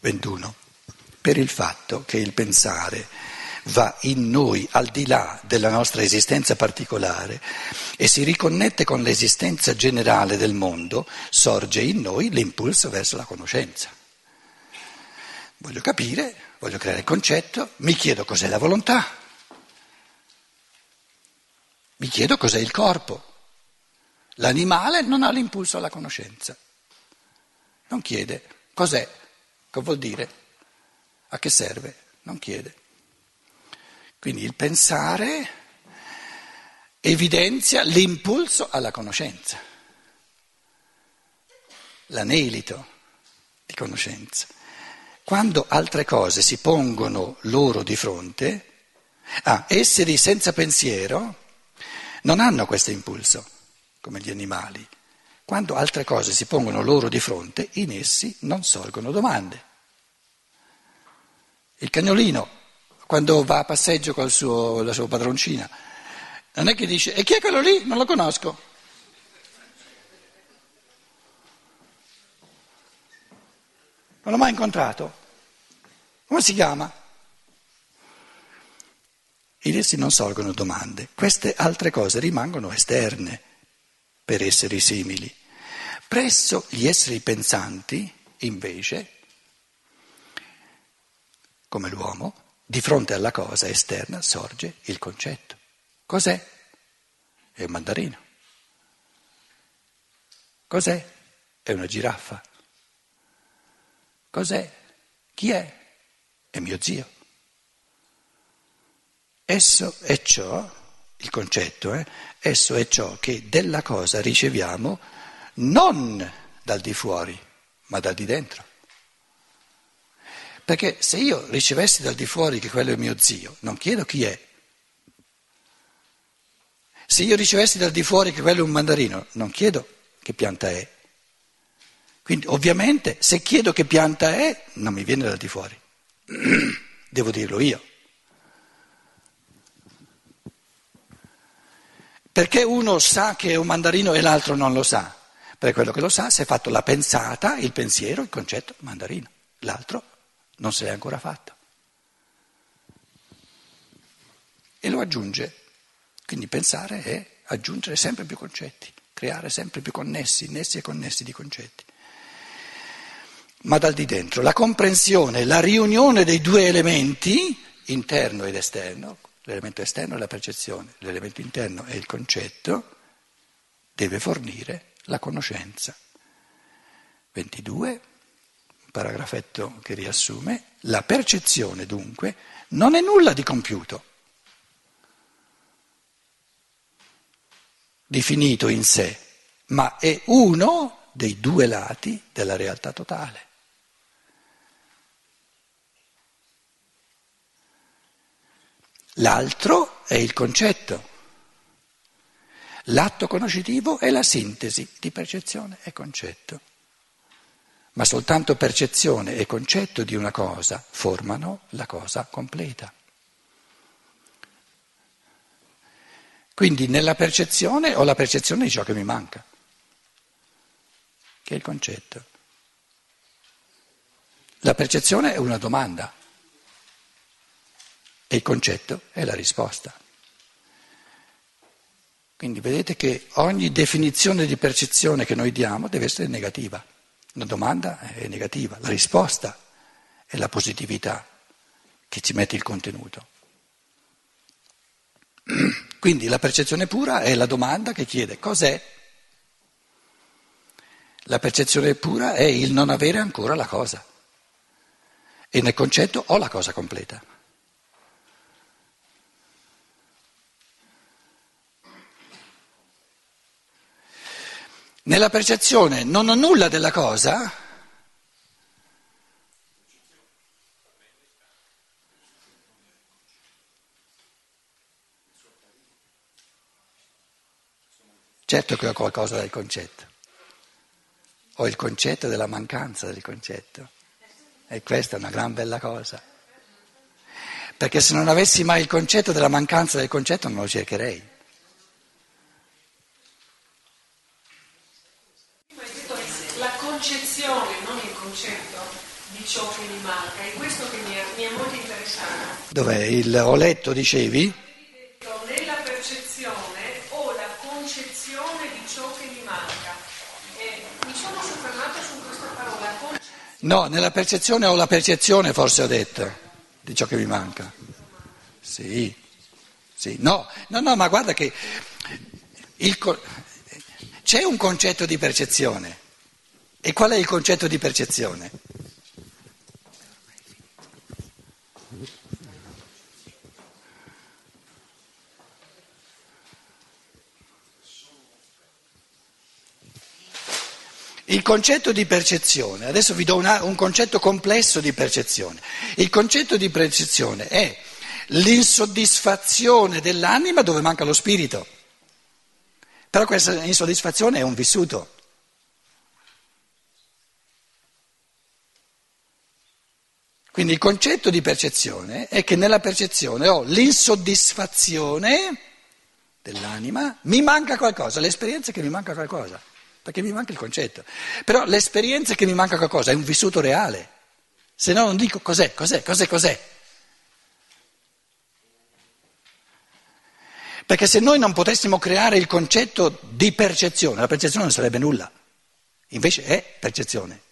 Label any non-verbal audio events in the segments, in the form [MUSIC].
21, per il fatto che il pensare va in noi al di là della nostra esistenza particolare e si riconnette con l'esistenza generale del mondo, sorge in noi l'impulso verso la conoscenza. Voglio capire, voglio creare il concetto, mi chiedo cos'è la volontà, mi chiedo cos'è il corpo. L'animale non ha l'impulso alla conoscenza, non chiede cos'è, che vuol dire, a che serve, non chiede. Quindi il pensare evidenzia l'impulso alla conoscenza, l'anelito di conoscenza. Quando altre cose si pongono loro di fronte, ah, esseri senza pensiero non hanno questo impulso, come gli animali. Quando altre cose si pongono loro di fronte, in essi non sorgono domande. Il cagnolino quando va a passeggio con la sua padroncina. Non è che dice, e chi è quello lì? Non lo conosco. Non l'ho mai incontrato. Come si chiama? In essi non sorgono domande. Queste altre cose rimangono esterne per esseri simili. Presso gli esseri pensanti, invece, come l'uomo, di fronte alla cosa esterna sorge il concetto. Cos'è? È un mandarino. Cos'è? È una giraffa. Cos'è? Chi è? È mio zio. Esso è ciò, il concetto, eh? esso è ciò che della cosa riceviamo non dal di fuori, ma dal di dentro. Perché se io ricevessi dal di fuori che quello è mio zio, non chiedo chi è. Se io ricevessi dal di fuori che quello è un mandarino, non chiedo che pianta è. Quindi ovviamente se chiedo che pianta è, non mi viene dal di fuori. [CLEARS THROAT] Devo dirlo io. Perché uno sa che è un mandarino e l'altro non lo sa? Perché quello che lo sa si è fatto la pensata, il pensiero, il concetto mandarino. L'altro non se l'è ancora fatta. E lo aggiunge. Quindi pensare è aggiungere sempre più concetti, creare sempre più connessi, nessi e connessi di concetti. Ma dal di dentro, la comprensione, la riunione dei due elementi, interno ed esterno, l'elemento esterno è la percezione, l'elemento interno è il concetto, deve fornire la conoscenza. 22 paragrafetto che riassume, la percezione dunque non è nulla di compiuto, di finito in sé, ma è uno dei due lati della realtà totale. L'altro è il concetto. L'atto conoscitivo è la sintesi di percezione e concetto ma soltanto percezione e concetto di una cosa formano la cosa completa. Quindi nella percezione ho la percezione di ciò che mi manca, che è il concetto. La percezione è una domanda e il concetto è la risposta. Quindi vedete che ogni definizione di percezione che noi diamo deve essere negativa. La domanda è negativa, la risposta è la positività che ci mette il contenuto. [CLEARS THROAT] Quindi la percezione pura è la domanda che chiede cos'è. La percezione pura è il non avere ancora la cosa. E nel concetto ho la cosa completa. Nella percezione non ho nulla della cosa, certo che ho qualcosa del concetto, ho il concetto della mancanza del concetto. E questa è una gran bella cosa, perché se non avessi mai il concetto della mancanza del concetto non lo cercherei. concezione, non il concetto, di ciò che mi manca, è questo che mi, è, mi è molto interessato. Dov'è? Il ho letto, dicevi? Nella percezione o la concezione di ciò che mi manca. E mi sono soffermata su questa parola. No, nella percezione o la percezione forse ho detto di ciò che mi manca. Sì, sì, no, no, no, ma guarda che il, c'è un concetto di percezione. E qual è il concetto di percezione? Il concetto di percezione, adesso vi do una, un concetto complesso di percezione. Il concetto di percezione è l'insoddisfazione dell'anima dove manca lo spirito. Però questa insoddisfazione è un vissuto. Quindi il concetto di percezione è che nella percezione ho l'insoddisfazione dell'anima, mi manca qualcosa, l'esperienza è che mi manca qualcosa perché mi manca il concetto. Però l'esperienza che mi manca qualcosa è un vissuto reale, se no non dico cos'è, cos'è, cos'è, cos'è. Perché se noi non potessimo creare il concetto di percezione, la percezione non sarebbe nulla, invece è percezione.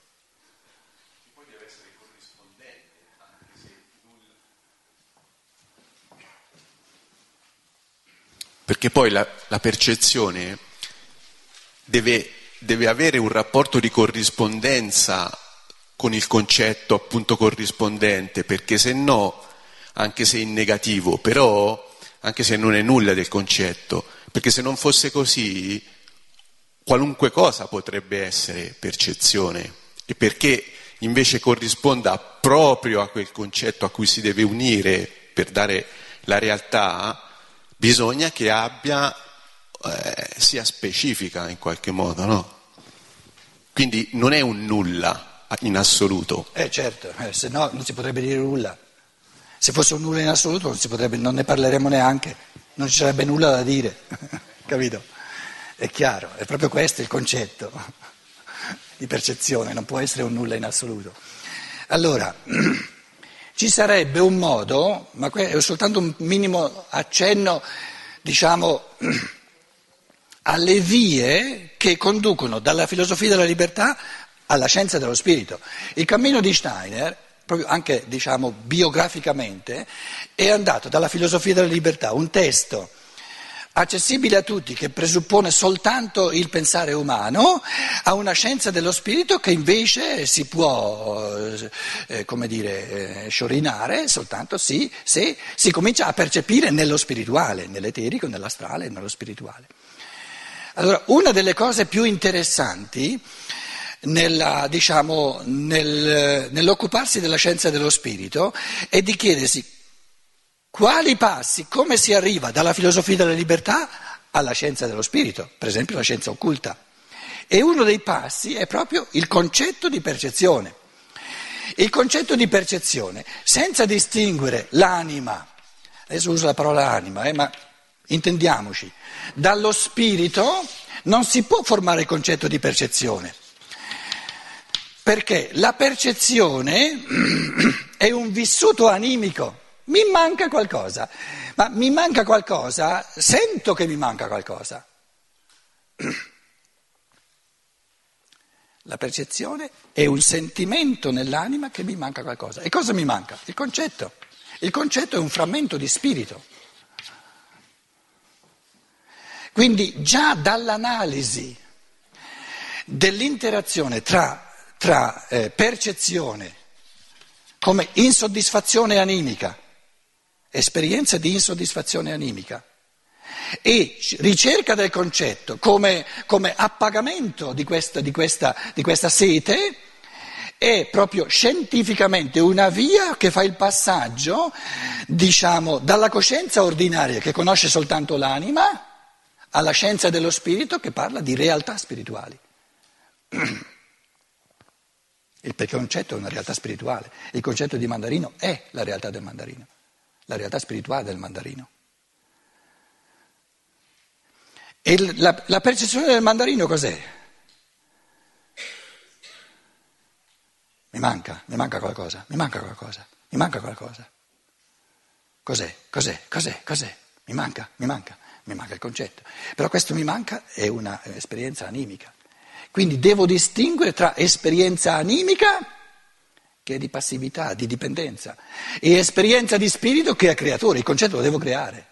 Perché poi la, la percezione deve deve avere un rapporto di corrispondenza con il concetto appunto corrispondente, perché se no, anche se in negativo, però anche se non è nulla del concetto, perché se non fosse così, qualunque cosa potrebbe essere percezione. E perché invece corrisponda proprio a quel concetto a cui si deve unire per dare la realtà, bisogna che abbia eh, sia specifica in qualche modo, no? Quindi non è un nulla in assoluto. Eh certo, eh, se no non si potrebbe dire nulla. Se fosse un nulla in assoluto non, potrebbe, non ne parleremo neanche, non ci sarebbe nulla da dire, [LAUGHS] capito? È chiaro, è proprio questo il concetto di percezione, non può essere un nulla in assoluto. Allora, [CLEARS THROAT] ci sarebbe un modo, ma è soltanto un minimo accenno, diciamo [CLEARS THROAT] alle vie che conducono dalla filosofia della libertà alla scienza dello spirito. Il cammino di Steiner, proprio anche diciamo biograficamente, è andato dalla filosofia della libertà, un testo accessibile a tutti che presuppone soltanto il pensare umano, a una scienza dello spirito che invece si può, eh, come dire, eh, sciorinare soltanto se si comincia a percepire nello spirituale, nell'eterico, nell'astrale, nello spirituale. Allora, una delle cose più interessanti nella, diciamo, nel, nell'occuparsi della scienza dello spirito è di chiedersi quali passi, come si arriva dalla filosofia della libertà alla scienza dello spirito, per esempio la scienza occulta. E uno dei passi è proprio il concetto di percezione. Il concetto di percezione, senza distinguere l'anima, adesso uso la parola anima, eh, ma intendiamoci, dallo spirito non si può formare il concetto di percezione, perché la percezione [CLEARS THROAT] è un vissuto animico, mi manca qualcosa, ma mi manca qualcosa, sento che mi manca qualcosa. [CLEARS THROAT] La percezione è un sentimento nell'anima che mi manca qualcosa. E cosa mi manca? Il concetto. Il concetto è un frammento di spirito. Quindi già dall'analisi dell'interazione tra, tra eh, percezione come insoddisfazione animica, esperienza di insoddisfazione animica, e ricerca del concetto come, come appagamento di questa, di, questa, di questa sete, è proprio scientificamente una via che fa il passaggio, diciamo, dalla coscienza ordinaria che conosce soltanto l'anima alla scienza dello spirito che parla di realtà spirituali. [CLEARS THROAT] Il concetto è una realtà spirituale, il concetto di mandarino è la realtà del mandarino, la realtà spirituale del mandarino. E la, la percezione del mandarino cos'è? Mi manca, mi manca qualcosa, mi manca qualcosa, mi manca qualcosa. Cos'è? Cos'è? Cos'è? Cos'è? Mi manca, mi manca, mi manca il concetto. Però questo mi manca è un'esperienza animica. Quindi devo distinguere tra esperienza animica, che è di passività, di dipendenza, e esperienza di spirito che è creatore. Il concetto lo devo creare.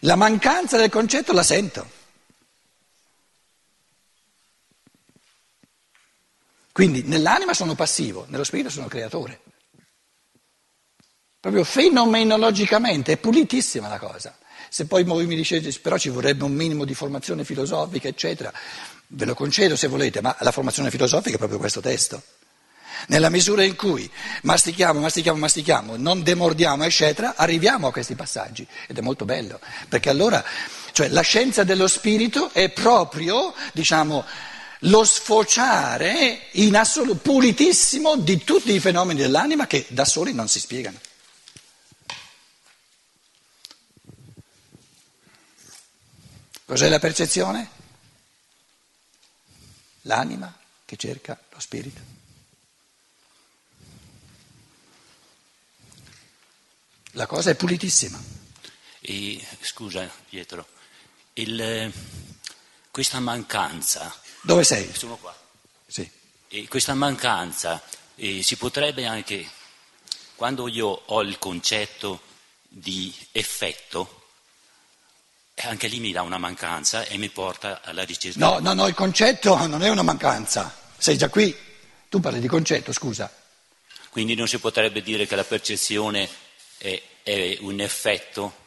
La mancanza del concetto la sento. Quindi nell'anima sono passivo, nello spirito sono creatore. Proprio fenomenologicamente è pulitissima la cosa. Se poi voi mi dicete però ci vorrebbe un minimo di formazione filosofica, eccetera, ve lo concedo se volete, ma la formazione filosofica è proprio questo testo. Nella misura in cui mastichiamo, mastichiamo, mastichiamo, non demordiamo, eccetera, arriviamo a questi passaggi ed è molto bello, perché allora, cioè la scienza dello spirito è proprio, diciamo, lo sfociare in assoluto pulitissimo di tutti i fenomeni dell'anima che da soli non si spiegano. Cos'è la percezione? L'anima che cerca lo spirito. La cosa è pulitissima. E, scusa Pietro, il, questa mancanza dove sei? Sono qua. Sì. E questa mancanza eh, si potrebbe anche, quando io ho il concetto di effetto, anche lì mi dà una mancanza e mi porta alla ricerca. No, no, no, il concetto non è una mancanza. Sei già qui. Tu parli di concetto, scusa. Quindi non si potrebbe dire che la percezione è, è un effetto.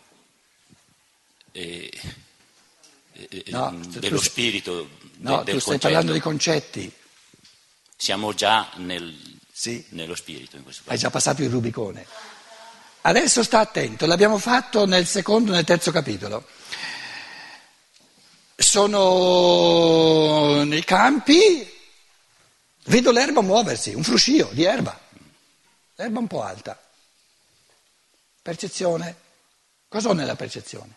Eh, no, dello tu, spirito. No, del tu stai parlando di concetti. Siamo già nel, sì. nello spirito in questo caso. Hai già passato il Rubicone. Adesso sta attento, l'abbiamo fatto nel secondo e nel terzo capitolo. Sono nei campi, vedo l'erba muoversi, un fruscio di erba, l'erba un po' alta. Percezione. Cosa ho nella percezione?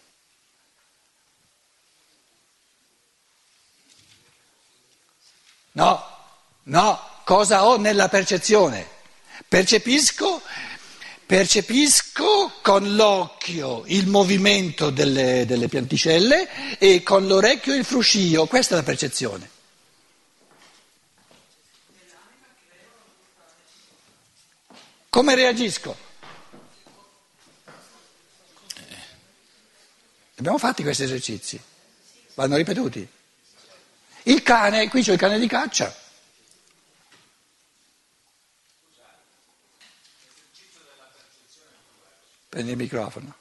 No, no, cosa ho nella percezione? Percepisco, percepisco con l'occhio il movimento delle, delle pianticelle e con l'orecchio il fruscio, questa è la percezione. Come reagisco? Abbiamo fatto questi esercizi, vanno ripetuti. Il cane, qui c'è il cane di caccia. Prendi il microfono,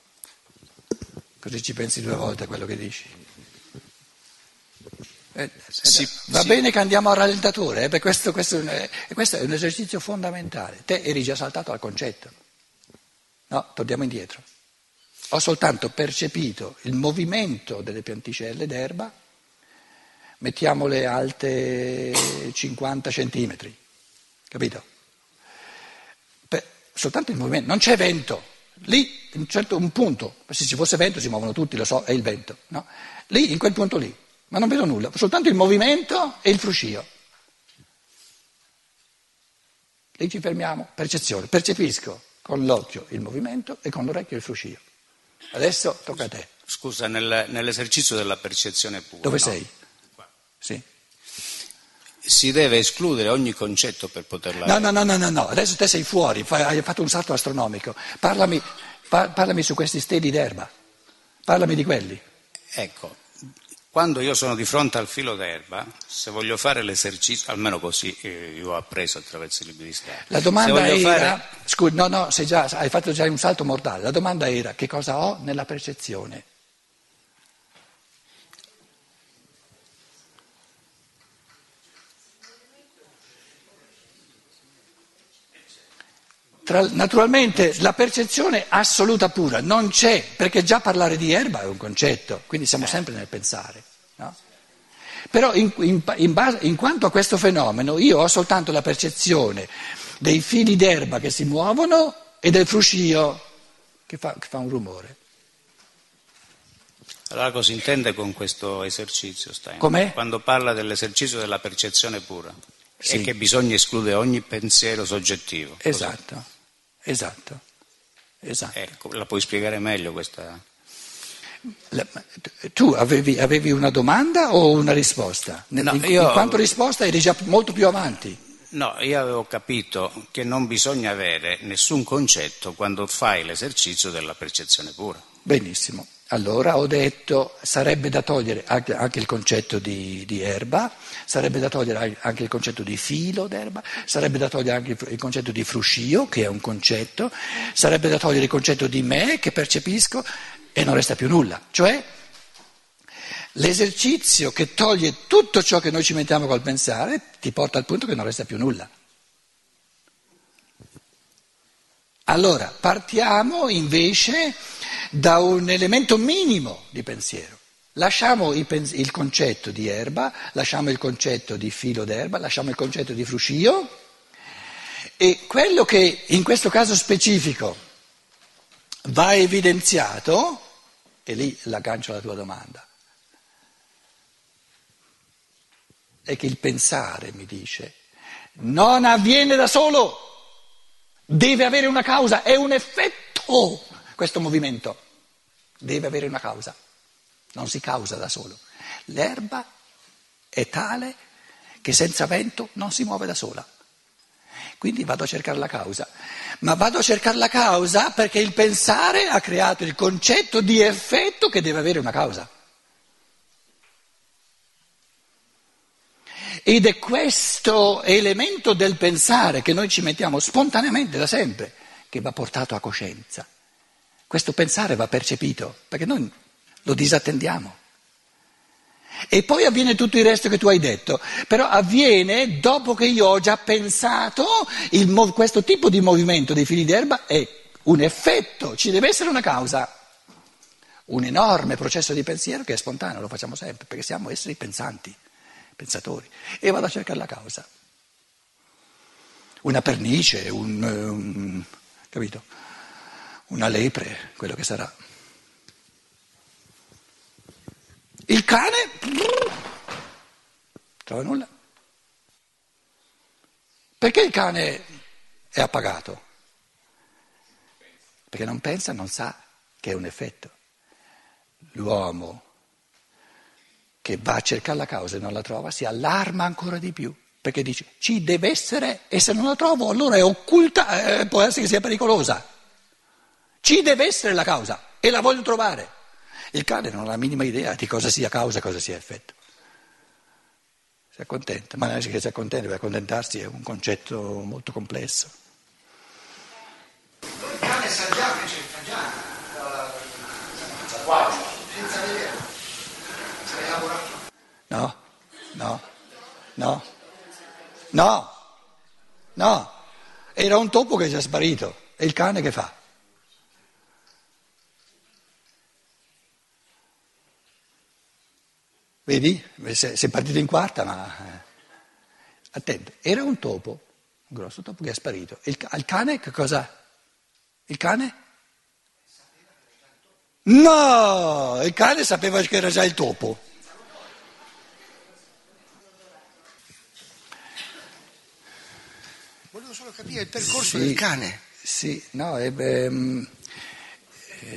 così ci pensi due volte a quello che dici. Eh, sì, va sì. bene che andiamo a rallentatore, eh, questo, questo, è un, questo, è un esercizio fondamentale. Te eri già saltato al concetto. No, torniamo indietro. Ho soltanto percepito il movimento delle pianticelle d'erba mettiamole alte 50 centimetri, capito? Per, soltanto il movimento, non c'è vento, lì in certo un punto, se ci fosse vento si muovono tutti, lo so, è il vento, no? Lì, in quel punto lì, ma non vedo nulla, soltanto il movimento e il fruscio. Lì ci fermiamo, percezione, percepisco con l'occhio il movimento e con l'orecchio il fruscio. Adesso tocca a te. Scusa, nel, nell'esercizio della percezione pura. Dove no? sei? Sì. Si deve escludere ogni concetto per poterla... No, no, no, no, no, no. adesso te sei fuori, hai fatto un salto astronomico. Parlami, par- parlami su questi steli d'erba, parlami di quelli. Ecco, quando io sono di fronte al filo d'erba, se voglio fare l'esercizio, almeno così eh, io ho appreso attraverso i libri di Stato. La domanda era, fare... scusa, no, no, già, hai fatto già un salto mortale. La domanda era che cosa ho nella percezione? Naturalmente la percezione assoluta pura non c'è, perché già parlare di erba è un concetto, quindi siamo sempre nel pensare. No? Però in, in, in, base, in, quanto a questo fenomeno io ho soltanto la percezione dei fili d'erba che si muovono e del fruscio che fa, che fa un rumore. Allora cosa intende con questo esercizio Stein? Com'è? Quando parla dell'esercizio della percezione pura. Sì. e che bisogna escludere ogni pensiero soggettivo. Esatto, esatto, esatto. Ecco, la puoi spiegare meglio questa? La- Tu avevi, avevi una domanda o una risposta? No, in, io- in quanto risposta eri già molto più avanti. No, io avevo capito che non bisogna avere nessun concetto quando fai l'esercizio della percezione pura. Benissimo. Allora ho detto sarebbe da togliere anche, anche il concetto di, di erba, sarebbe da togliere anche il concetto di filo d'erba, sarebbe da togliere anche il, il concetto di fruscio, che è un concetto, sarebbe da togliere il concetto di me, che percepisco, e non resta più nulla. Cioè l'esercizio che toglie tutto ciò che noi ci mettiamo col pensare ti porta al punto che non resta più nulla. Allora, partiamo invece da un elemento minimo di pensiero. Lasciamo il, pens- il concetto di erba, lasciamo il concetto di filo d'erba, lasciamo il concetto di fruscio e quello che in questo caso specifico va evidenziato, e lì l'aggancio alla tua domanda, è che il pensare, mi dice, non avviene da solo, deve avere una causa, è un effetto questo movimento, deve avere una causa, non si causa da solo. L'erba è tale che senza vento non si muove da sola. Quindi vado a cercare la causa, ma vado a cercare la causa perché il pensare ha creato il concetto di effetto che deve avere una causa. Ed è questo elemento del pensare che noi ci mettiamo spontaneamente da sempre che va portato a coscienza. Questo pensare va percepito perché noi lo disattendiamo. E poi avviene tutto il resto che tu hai detto, però avviene dopo che io ho già pensato il questo tipo di movimento dei fili d'erba è un effetto, ci deve essere una causa. Un enorme processo di pensiero che è spontaneo, lo facciamo sempre perché siamo esseri pensanti pensatori, e vado a cercare la causa. Una pernice, un, un- capito? Una lepre, quello che sarà. Il cane trova nulla. Perché il cane è appagato? Perché non pensa, non sa che è un effetto. L'uomo che va a cercare la causa e non la trova, si allarma ancora di più, perché dice ci deve essere e se non la trovo allora è occulta, eh, può essere che sia pericolosa. Ci deve essere la causa e la voglio trovare. Il cane non ha la minima idea di cosa sia causa e cosa sia effetto. Si accontenta, ma non è che si accontenta, per accontentarsi è un concetto molto complesso. Il cane sa già che c'è già senza vedere. L'hai lavorato. No, no, no, no, no. Era un topo che è già sparito. E il cane che fa? Vedi? Se- Sei partito in quarta, ma... eh, Attento, era un topo, un grosso topo che è sparito. Il, il cane che cosa? Il cane? No, il cane sapeva che era già il topo. Volevo solo capire il percorso Sì, del cane. Sì, no, eh, beh, mm,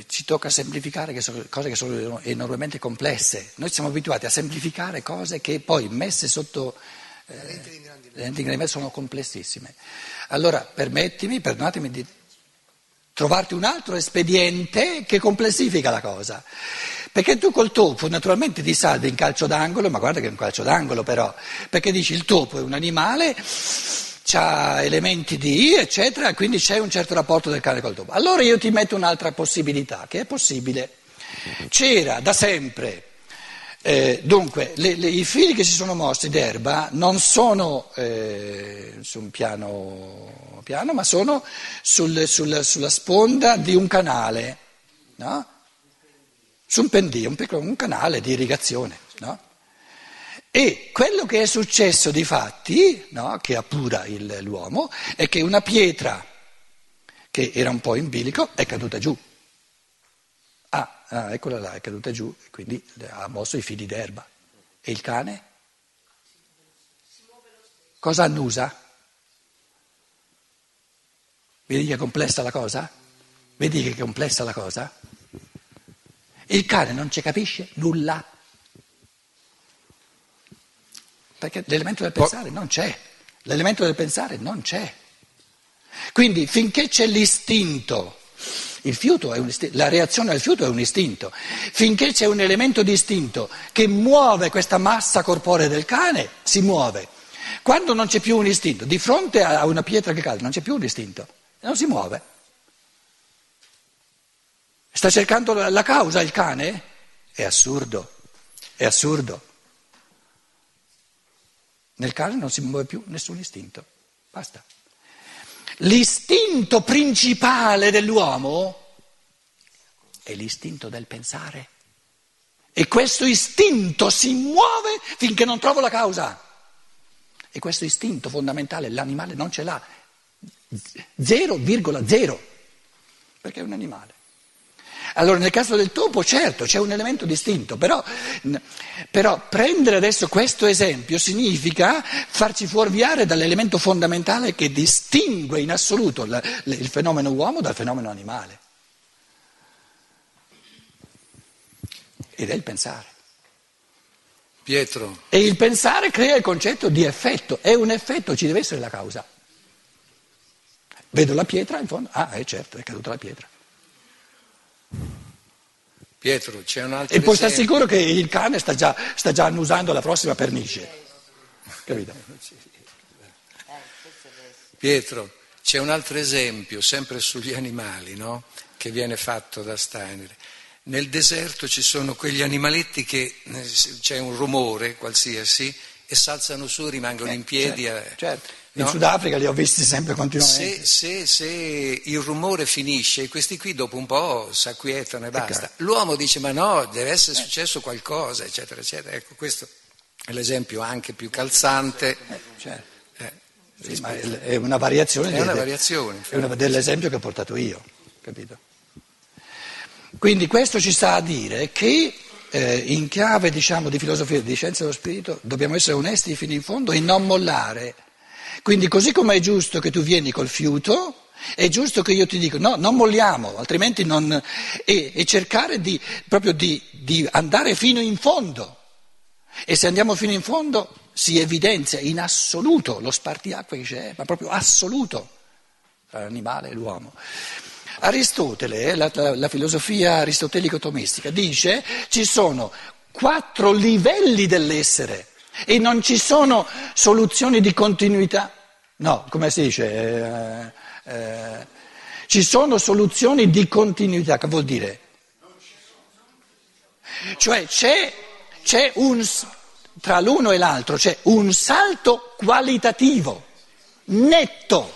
ci tocca semplificare cose che sono enormemente complesse. Noi siamo abituati a semplificare cose che poi messe sotto eh, le lenti ingrandimento sono complessissime. Allora, permettimi, perdonatemi di trovarti un altro espediente che complessifica la cosa. Perché tu col topo naturalmente ti salvi in calcio d'angolo, ma guarda che è un calcio d'angolo però, perché dici il topo è un animale, ha elementi di, eccetera, e quindi c'è un certo rapporto del cane col topo. Allora io ti metto un'altra possibilità, che è possibile. C'era da sempre, eh, dunque, le- le- i fili che si sono mossi d'erba non sono eh, su un piano, piano ma sono sul- sul- sulla sponda di un canale, no? Su un pendio, un, un canale di irrigazione, no? E quello che è successo di fatti, no, che appura il- l'uomo, è che una pietra che era un po' in bilico è caduta giù. Ah, ah, eccola là, è caduta giù, quindi ha mosso i fili d'erba. E il cane? cosa annusa? Vedi che è complessa la cosa? Vedi che è complessa la cosa? Il cane non ci capisce nulla. Perché l'elemento del pensare non c'è. L'elemento del pensare non c'è. Quindi finché c'è l'istinto, il fiuto è un istinto, la reazione al fiuto è un istinto, finché c'è un elemento di istinto che muove questa massa corporea del cane, si muove. Quando non c'è più un istinto, di fronte a una pietra che cade, non c'è più un istinto, non si muove. Sta cercando la causa il cane? È assurdo, è assurdo. Nel cane non si muove più nessun istinto, basta. L'istinto principale dell'uomo è l'istinto del pensare. E questo istinto si muove finché non trovo la causa. E questo istinto fondamentale l'animale non ce l'ha. 0,0. Perché è un animale. Allora nel caso del topo certo c'è un elemento distinto, però, però, prendere adesso questo esempio significa farci fuorviare dall'elemento fondamentale che distingue in assoluto il fenomeno uomo dal fenomeno animale. Ed è il pensare. Pietro. E il pensare crea il concetto di effetto, è un effetto, ci deve essere la causa. Vedo la pietra in fondo, ah, è certo, è caduta la pietra. Pietro, c'è un altro E poi sta esempio. sicuro che il cane sta già, sta già annusando la prossima pernice. Capito? Pietro, c'è un altro esempio, sempre sugli animali, no? che viene fatto da Steiner. Nel deserto ci sono quegli animaletti che eh, c'è un rumore qualsiasi e s'alzano su, rimangono in piedi. Certo, eh, certo. In no? Sudafrica li ho visti sempre continuamente. Se, se- se il rumore finisce, questi qui dopo un po' si acquietano e basta. Ecco. L'uomo dice: Ma no, deve essere successo qualcosa, eccetera, eccetera. Ecco, questo è l'esempio anche più calzante. Certo. eh, Sì, ma è una variazione, È una variazione, è una- dell'esempio che ho portato io, capito? Quindi questo ci sta a dire che eh, in chiave diciamo, di filosofia, di scienza dello spirito, dobbiamo essere onesti fino in fondo e non mollare. Quindi così come è giusto che tu vieni col fiuto, è giusto che io ti dico no, non molliamo, altrimenti non... e, e cercare di, proprio di, di andare fino in fondo. E se andiamo fino in fondo si evidenzia in assoluto lo spartiacque che c'è, ma proprio assoluto, tra l'animale e l'uomo. Aristotele, eh, la, la- filosofia aristotelico-tomistica, dice ci sono quattro livelli dell'essere e non ci sono soluzioni di continuità. No, come si dice? Eh, eh, ci sono soluzioni di continuità, che vuol dire? Cioè c'è, c'è un, tra l'uno e l'altro c'è un salto qualitativo, netto.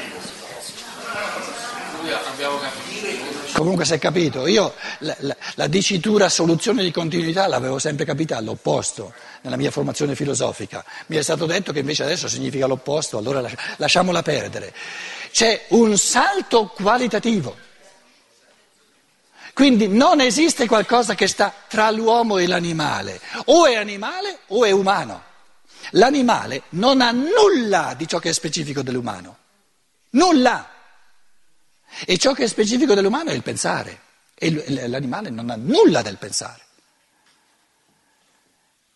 Comunque si è capito, io la, la- la dicitura soluzione di continuità l'avevo sempre capita all'opposto nella mia formazione filosofica. Mi è stato detto che invece adesso significa l'opposto, allora lasci- lasciamola perdere. C'è un salto qualitativo. Quindi non esiste qualcosa che sta tra l'uomo e l'animale, o è animale o è umano. L'animale non ha nulla di ciò che è specifico dell'umano, nulla. E ciò che è specifico dell'umano è il pensare, e l'animale non ha nulla del pensare.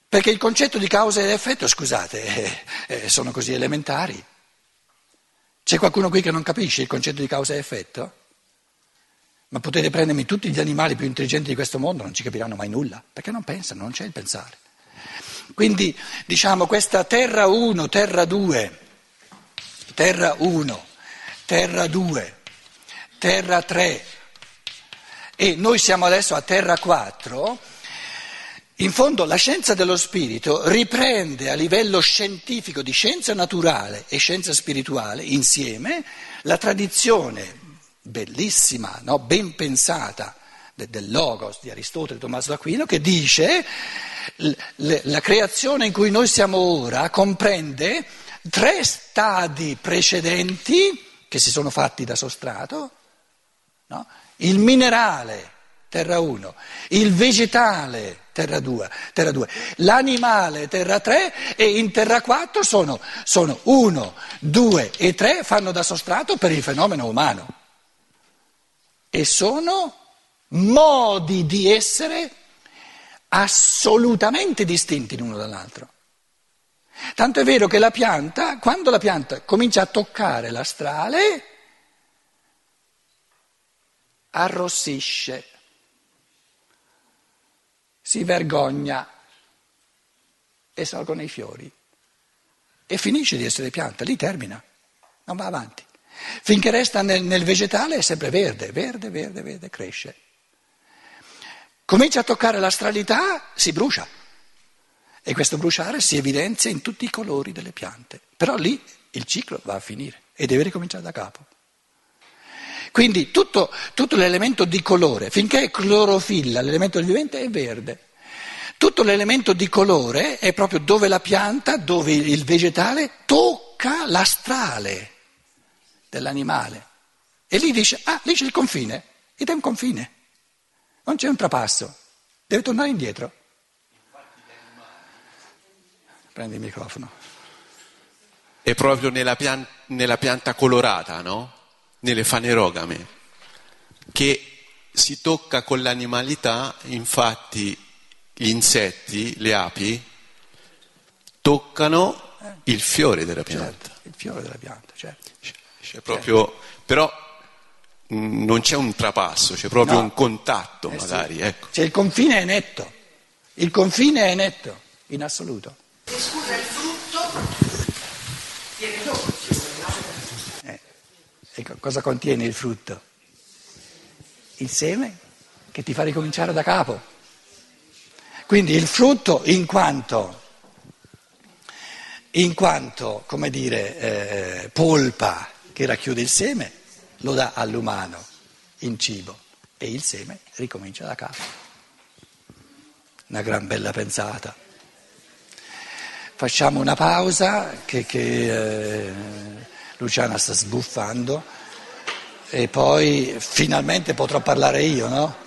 Perché il concetto di causa ed effetto, scusate, [LAUGHS] eh, eh, sono così elementari. C'è qualcuno qui che non capisce il concetto di causa e effetto? Ma potete prendermi tutti gli animali più intelligenti di questo mondo, non ci capiranno mai nulla, perché non pensano, non c'è il pensare. Quindi diciamo questa terra 1, terra 2, terra 1, terra 2, terra 3 e noi siamo adesso a terra 4, in fondo la scienza dello spirito riprende a livello scientifico di scienza naturale e scienza spirituale insieme la tradizione bellissima, no? ben pensata de- del Logos di Aristotele e Tommaso d'Aquino che dice la creazione in cui noi siamo ora comprende tre stadi precedenti che si sono fatti da sostrato, no? il minerale, terra 1, il vegetale, terra 2, terra 2, l'animale, terra 3 e in terra 4 sono, sono 1, 2 e 3 fanno da sostrato per il fenomeno umano e sono modi di essere assolutamente distinti l'uno dall'altro. Tanto è vero che la pianta, quando la pianta comincia a toccare l'astrale, arrossisce, si vergogna e salgono i fiori e finisce di essere pianta, lì termina, non va avanti. Finché resta nel, nel vegetale è sempre verde, verde, verde, verde, cresce. Comincia a toccare l'astralità, si brucia. E questo bruciare si evidenzia in tutti i colori delle piante. Però lì il ciclo va a finire e deve ricominciare da capo. Quindi tutto, tutto l'elemento di colore, finché è clorofilla, l'elemento del vivente è verde. Tutto l'elemento di colore è proprio dove la pianta, dove il vegetale tocca l'astrale dell'animale. E lì dice, ah, lì c'è il confine, ed è un confine, non c'è un trapasso, deve tornare indietro. Prendi il microfono. È proprio nella, pian- nella pianta colorata, no? Nelle fanerogame, che si tocca con l'animalità, infatti gli insetti, le api, toccano il fiore della pianta. Certo, il fiore della pianta, certo. C'è proprio, però mh, non c'è un trapasso, c'è proprio No. un contatto Eh sì. magari, ecco. Cioè il confine è netto, il confine è netto, in assoluto. E scusa, il frutto viene dopo E co- cosa contiene il frutto? Il seme che ti fa ricominciare da capo. Quindi il frutto in quanto, in quanto come dire, eh, polpa che racchiude il seme, lo dà all'umano in cibo e il seme ricomincia da capo. Una gran bella pensata. Facciamo una pausa che, che, eh, Luciana sta sbuffando e poi finalmente potrò parlare io, no?